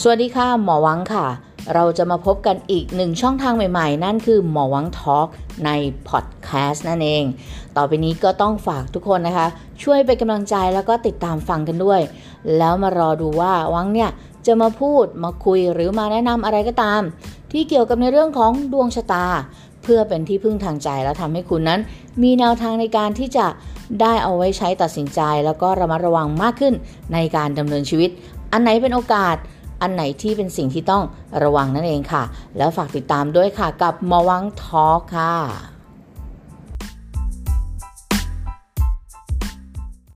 สวัสดีค่ะ หมอวังค่ะ เราจะมาพบกันอีกหนึ่งช่องทางใหม่ๆ นั่นคือหมอวังทอล์กในพอดแคสต์นั่นเอง ต่อไปนี้ก็ต้องฝากทุกคนนะคะ ช่วยเป็นกำลังใจแล้วก็ติดตามฟังกันด้วย แล้วมารอดูว่าวังเนี่ยจะมาพูดมาคุยหรือมาแนะนำอะไรก็ตาม ที่เกี่ยวกับในเรื่องของดวงชะตา เพื่อเป็นที่พึ่งทางใจและทำให้คุณนั้น มีแนวทางในการที่จะได้เอาไว้ใช้ตัดสินใจ แล้วก็ระมัดระวังมากขึ้นในการดำเนินชีวิต อันไหนเป็นโอกาส อันไหนที่เป็นสิ่งที่ต้องระวังนั่นเองค่ะ แล้วฝากติดตามด้วยค่ะกับมวังทอค่ะ